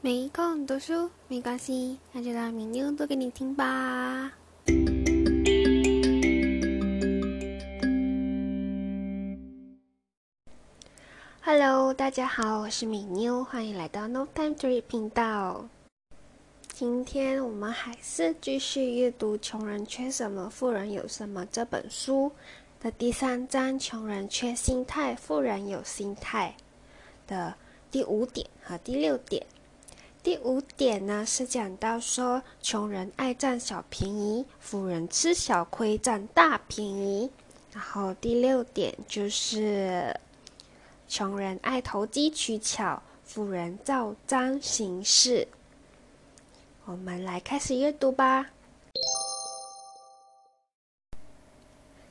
没空读书没关系，那就让米妞读给你听吧。Hello，大家好，我是米妞，欢迎来到 No Time to Read 频道。今天我们还是继续阅读《穷人缺什么，富人有什么》这本书的第三章“穷人缺心态，富人有心态”的第五点和第六点。第五点呢是讲到说，穷人爱占小便宜，富人吃小亏占大便宜。然后第六点就是，穷人爱投机取巧，富人照章行事。我们来开始阅读吧。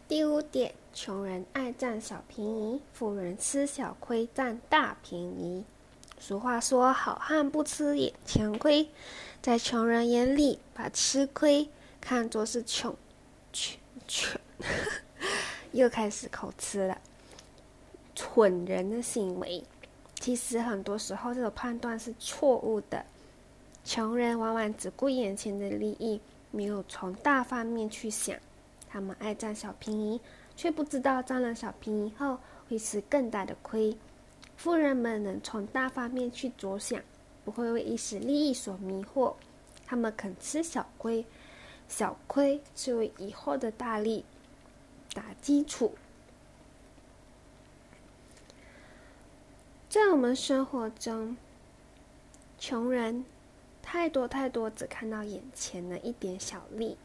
第五点，穷人爱占小便宜，富人吃小亏占大便宜。俗话说：“好汉不吃眼前亏。”在穷人眼里，把吃亏看作是穷、穷、穷，又开始口吃了。蠢人的行为，其实很多时候这种判断是错误的。穷人往往只顾眼前的利益，没有从大方面去想。他们爱占小便宜，却不知道占了小便宜后会吃更大的亏。富人们能从大方面去着想，不会为一时利益所迷惑。他们肯吃小亏，小亏是为以后的大利打基础。在我们生活中，穷人太多太多，只看到眼前的一点小利，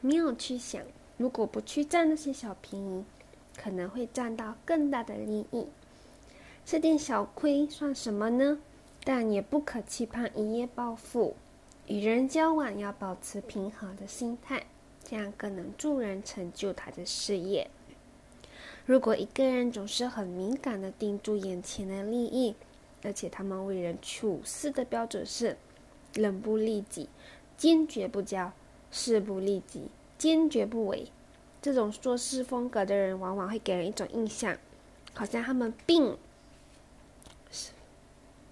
没有去想，如果不去占那些小便宜，可能会占到更大的利益。吃点小亏算什么呢？但也不可期盼一夜暴富。与人交往要保持平和的心态，这样更能助人成就他的事业。如果一个人总是很敏感的盯住眼前的利益，而且他们为人处事的标准是冷不利己、坚决不交、事不利己、坚决不为，这种做事风格的人，往往会给人一种印象，好像他们并。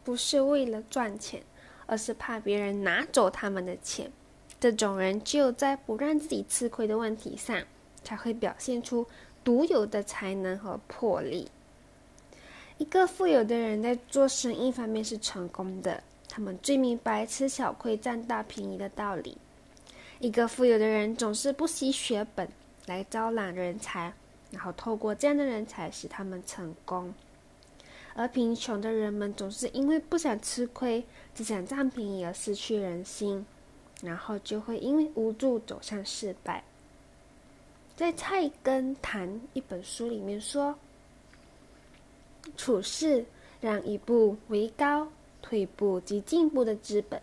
不是为了赚钱，而是怕别人拿走他们的钱。这种人只有在不让自己吃亏的问题上，才会表现出独有的才能和魄力。一个富有的人在做生意方面是成功的，他们最明白吃小亏占大便宜的道理。一个富有的人总是不惜血本来招揽人才，然后透过这样的人才使他们成功。而贫穷的人们总是因为不想吃亏，只想占便宜而失去人心，然后就会因为无助走向失败。在《菜根谭》一本书里面说：“处事让一步为高，退步即进步的资本；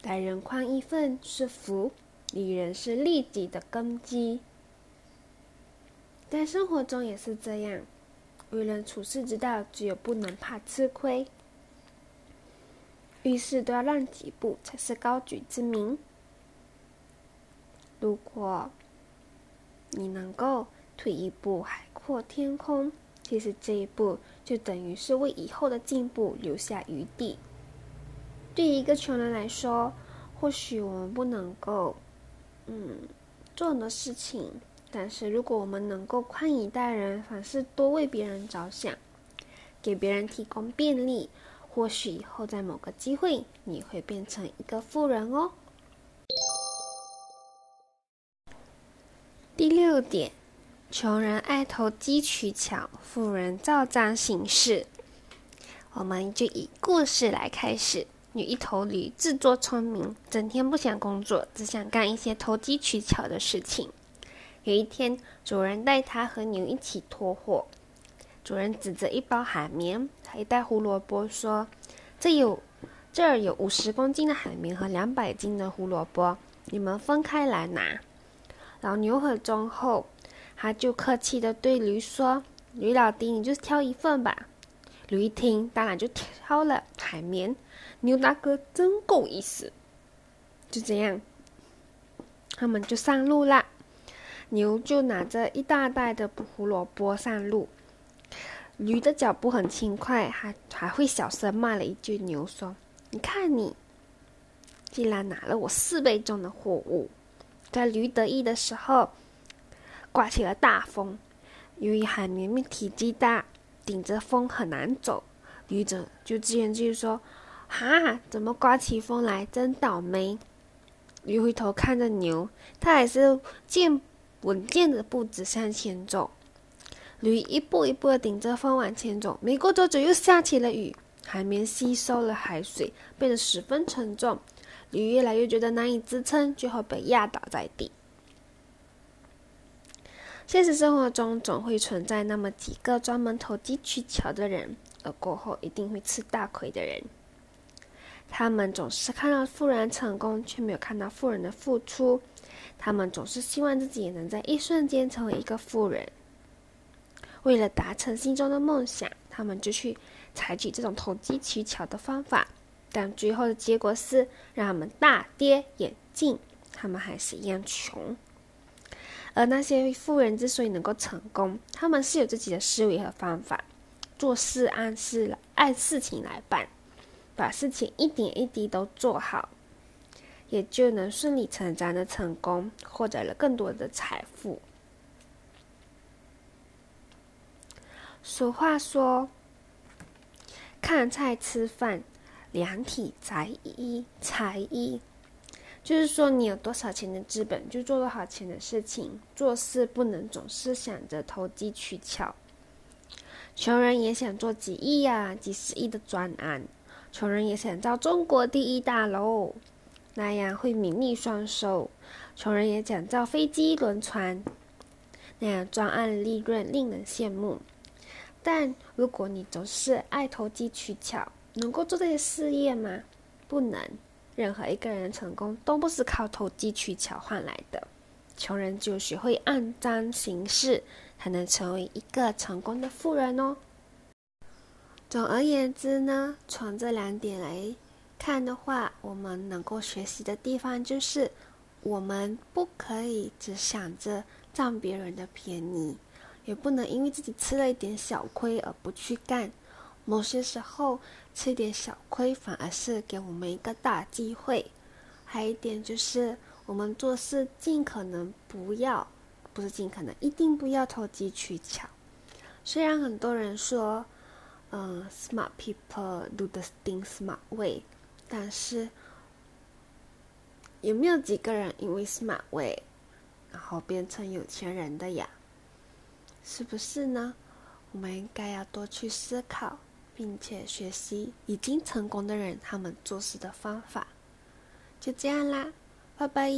待人宽一分是福，利人是利己的根基。”在生活中也是这样。为人处事之道，只有不能怕吃亏。遇事都要让几步，才是高举之名。如果你能够退一步，海阔天空，其实这一步就等于是为以后的进步留下余地。对于一个穷人来说，或许我们不能够，嗯，做很多事情。但是，如果我们能够宽以待人，凡事多为别人着想，给别人提供便利，或许以后在某个机会，你会变成一个富人哦。第六点，穷人爱投机取巧，富人照章行事。我们就以故事来开始。有一头驴自作聪明，整天不想工作，只想干一些投机取巧的事情。有一天，主人带他和牛一起拖货。主人指着一包海绵和一袋胡萝卜说：“这有，这儿有五十公斤的海绵和两百斤的胡萝卜，你们分开来拿。”老牛和忠厚，他就客气地对驴说：“驴老弟，你就挑一份吧。”驴一听，当然就挑了海绵。牛大哥真够意思。就这样，他们就上路了。牛就拿着一大袋的胡萝卜上路，驴的脚步很轻快，还还会小声骂了一句牛说：“你看你，竟然拿了我四倍重的货物。”在驴得意的时候，刮起了大风。由于海绵面体积大，顶着风很难走，驴子就自言自语说：“哈，怎么刮起风来？真倒霉！”驴回头看着牛，他还是见稳健的步子向前走。驴一步一步的顶着风往前走，没过多久又下起了雨，海绵吸收了海水，变得十分沉重。驴越来越觉得难以支撑，最后被压倒在地。现实生活中总会存在那么几个专门投机取巧的人，而过后一定会吃大亏的人。他们总是看到富人成功，却没有看到富人的付出。他们总是希望自己能在一瞬间成为一个富人。为了达成心中的梦想，他们就去采取这种投机取巧的方法，但最后的结果是让他们大跌眼镜，他们还是一样穷。而那些富人之所以能够成功，他们是有自己的思维和方法，做事按事按事情来办，把事情一点一滴都做好，也就能顺理成章的成功，获得了更多的财富。俗话说：“看菜吃饭，量体裁衣，裁衣。”就是说，你有多少钱的资本，就做多少钱的事情。做事不能总是想着投机取巧。穷人也想做几亿呀、几十亿的专案，穷人也想造中国第一大楼，那样会名利双收。穷人也想造飞机、轮船，那样专案利润令人羡慕。但如果你总是爱投机取巧，能够做这些事业吗？不能。任何一个人成功都不是靠投机取巧换来的。穷人就学会按章行事，才能成为一个成功的富人哦。总而言之呢，从这两点来看的话，我们能够学习的地方就是，我们不可以只想着占别人的便宜。也不能因为自己吃了一点小亏而不去干，某些时候吃点小亏反而是给我们一个大机会。还有一点就是，我们做事尽可能不要，不是尽可能，一定不要投机取巧。虽然很多人说，嗯，smart people do the things smart way，但是有没有几个人因为是马尾然后变成有钱人的呀？是不是呢？我们应该要多去思考，并且学习已经成功的人他们做事的方法。就这样啦，拜拜。